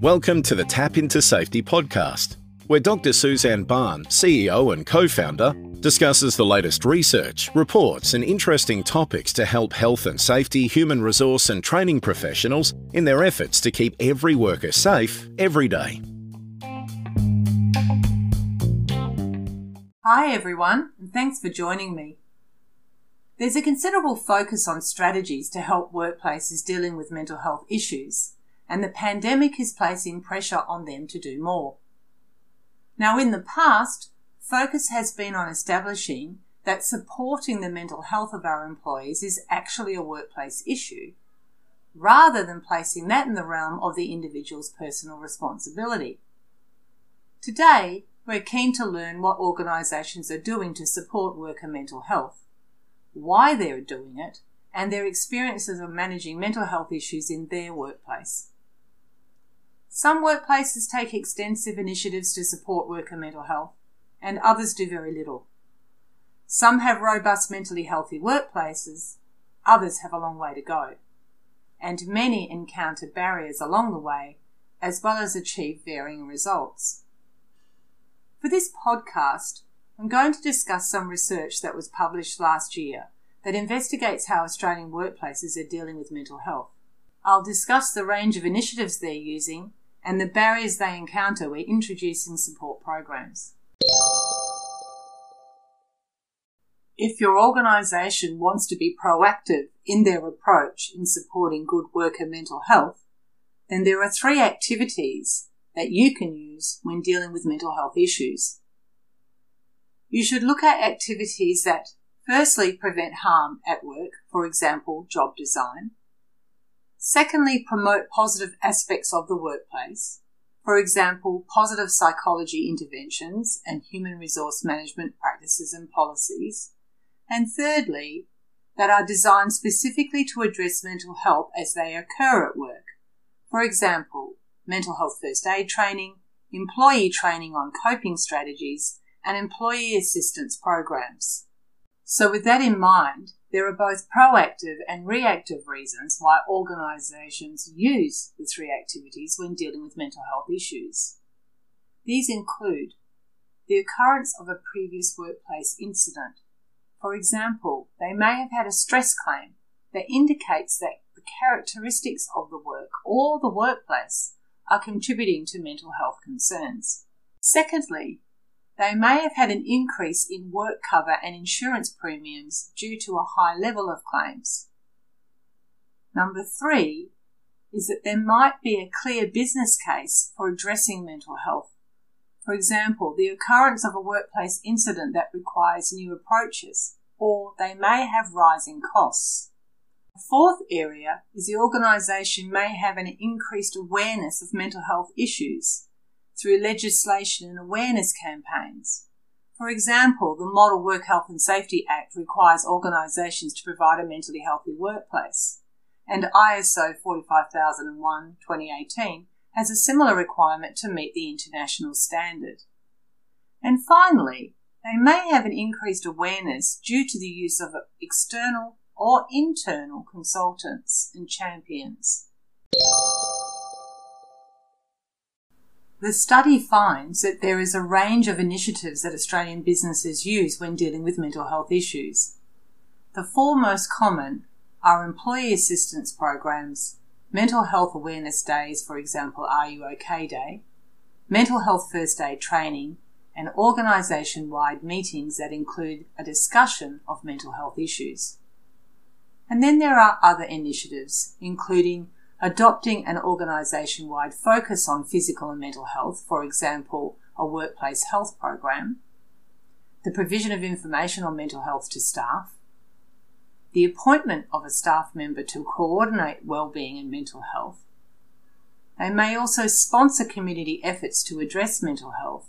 Welcome to the Tap into Safety podcast, where Dr. Suzanne Barr, CEO and co founder, discusses the latest research, reports, and interesting topics to help health and safety, human resource, and training professionals in their efforts to keep every worker safe every day. Hi, everyone, and thanks for joining me. There's a considerable focus on strategies to help workplaces dealing with mental health issues, and the pandemic is placing pressure on them to do more. Now, in the past, focus has been on establishing that supporting the mental health of our employees is actually a workplace issue, rather than placing that in the realm of the individual's personal responsibility. Today, we're keen to learn what organisations are doing to support worker mental health, why they're doing it, and their experiences of managing mental health issues in their workplace. Some workplaces take extensive initiatives to support worker mental health, and others do very little. Some have robust mentally healthy workplaces, others have a long way to go, and many encounter barriers along the way as well as achieve varying results. For this podcast, I'm going to discuss some research that was published last year that investigates how Australian workplaces are dealing with mental health. I'll discuss the range of initiatives they're using and the barriers they encounter when introducing support programs. If your organisation wants to be proactive in their approach in supporting good worker mental health, then there are three activities that you can use when dealing with mental health issues. You should look at activities that firstly prevent harm at work, for example, job design. Secondly, promote positive aspects of the workplace, for example, positive psychology interventions and human resource management practices and policies. And thirdly, that are designed specifically to address mental health as they occur at work. For example, mental health first aid training, employee training on coping strategies, and employee assistance programs. So with that in mind, there are both proactive and reactive reasons why organisations use the three activities when dealing with mental health issues. These include the occurrence of a previous workplace incident. For example, they may have had a stress claim that indicates that the characteristics of the work or the workplace are contributing to mental health concerns. Secondly, they may have had an increase in work cover and insurance premiums due to a high level of claims. Number three is that there might be a clear business case for addressing mental health. For example, the occurrence of a workplace incident that requires new approaches, or they may have rising costs. The fourth area is the organisation may have an increased awareness of mental health issues through legislation and awareness campaigns. For example, the Model Work Health and Safety Act requires organisations to provide a mentally healthy workplace, and ISO 45001 2018 has a similar requirement to meet the international standard. And finally, they may have an increased awareness due to the use of external or internal consultants and champions. The study finds that there is a range of initiatives that Australian businesses use when dealing with mental health issues. The four most common are employee assistance programs, mental health awareness days, for example, Are You OK Day, mental health first aid training, and organisation wide meetings that include a discussion of mental health issues. And then there are other initiatives, including adopting an organisation wide focus on physical and mental health, for example, a workplace health program, the provision of information on mental health to staff, the appointment of a staff member to coordinate well-being and mental health. They may also sponsor community efforts to address mental health,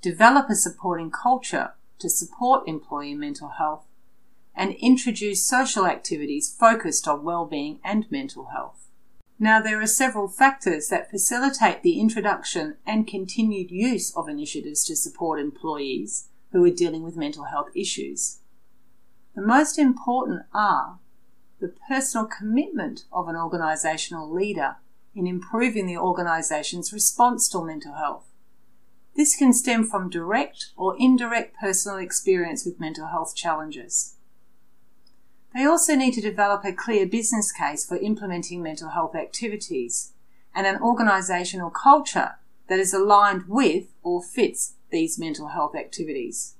develop a supporting culture to support employee mental health, and introduce social activities focused on well-being and mental health. Now, there are several factors that facilitate the introduction and continued use of initiatives to support employees who are dealing with mental health issues. The most important are the personal commitment of an organisational leader in improving the organisation's response to mental health. This can stem from direct or indirect personal experience with mental health challenges. They also need to develop a clear business case for implementing mental health activities and an organisational culture that is aligned with or fits these mental health activities.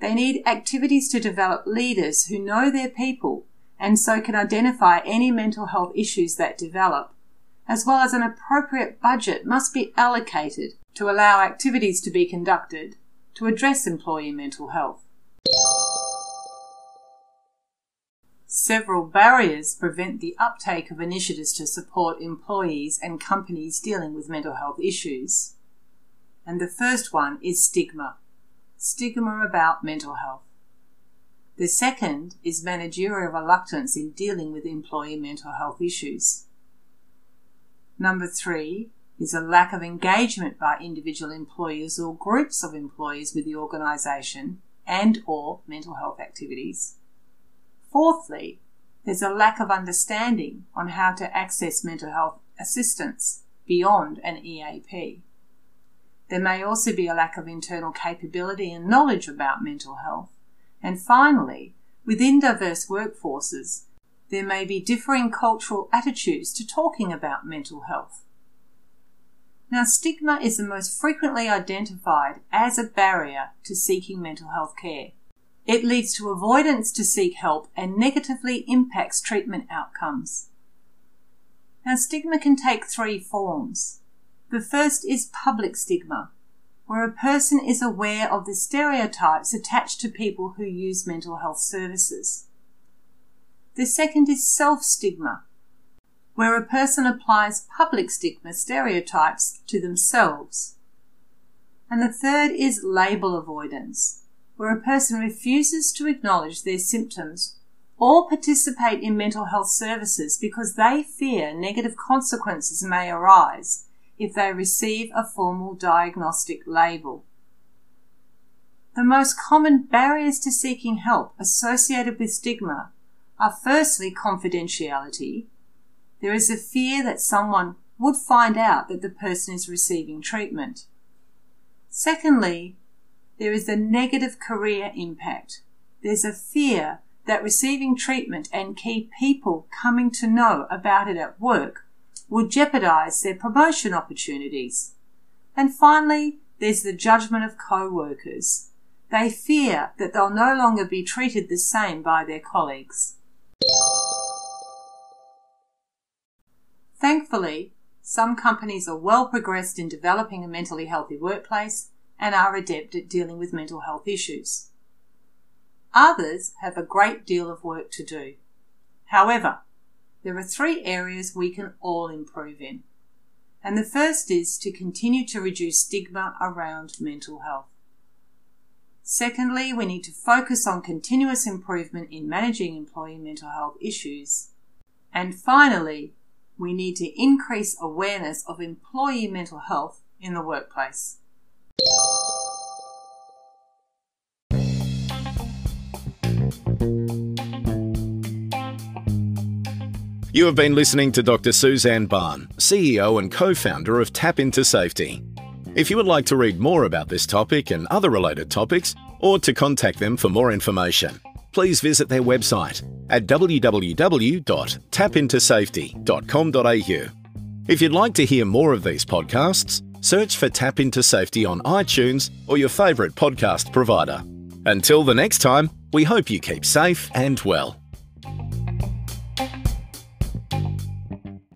They need activities to develop leaders who know their people and so can identify any mental health issues that develop, as well as an appropriate budget must be allocated to allow activities to be conducted to address employee mental health. Several barriers prevent the uptake of initiatives to support employees and companies dealing with mental health issues. And the first one is stigma. Stigma about mental health. The second is managerial reluctance in dealing with employee mental health issues. Number three is a lack of engagement by individual employers or groups of employees with the organisation and or mental health activities. Fourthly, there's a lack of understanding on how to access mental health assistance beyond an EAP. There may also be a lack of internal capability and knowledge about mental health. And finally, within diverse workforces, there may be differing cultural attitudes to talking about mental health. Now, stigma is the most frequently identified as a barrier to seeking mental health care. It leads to avoidance to seek help and negatively impacts treatment outcomes. Now, stigma can take three forms. The first is public stigma, where a person is aware of the stereotypes attached to people who use mental health services. The second is self stigma, where a person applies public stigma stereotypes to themselves. And the third is label avoidance, where a person refuses to acknowledge their symptoms or participate in mental health services because they fear negative consequences may arise if they receive a formal diagnostic label. The most common barriers to seeking help associated with stigma are firstly confidentiality. There is a fear that someone would find out that the person is receiving treatment. Secondly, there is the negative career impact. There's a fear that receiving treatment and key people coming to know about it at work would jeopardize their promotion opportunities. And finally, there's the judgment of co-workers. They fear that they'll no longer be treated the same by their colleagues. Thankfully, some companies are well progressed in developing a mentally healthy workplace and are adept at dealing with mental health issues. Others have a great deal of work to do. However, there are three areas we can all improve in. And the first is to continue to reduce stigma around mental health. Secondly, we need to focus on continuous improvement in managing employee mental health issues. And finally, we need to increase awareness of employee mental health in the workplace. You have been listening to Dr. Suzanne Barr, CEO and co founder of Tap Into Safety. If you would like to read more about this topic and other related topics, or to contact them for more information, please visit their website at www.tapintosafety.com.au. If you'd like to hear more of these podcasts, search for Tap Into Safety on iTunes or your favourite podcast provider. Until the next time, we hope you keep safe and well.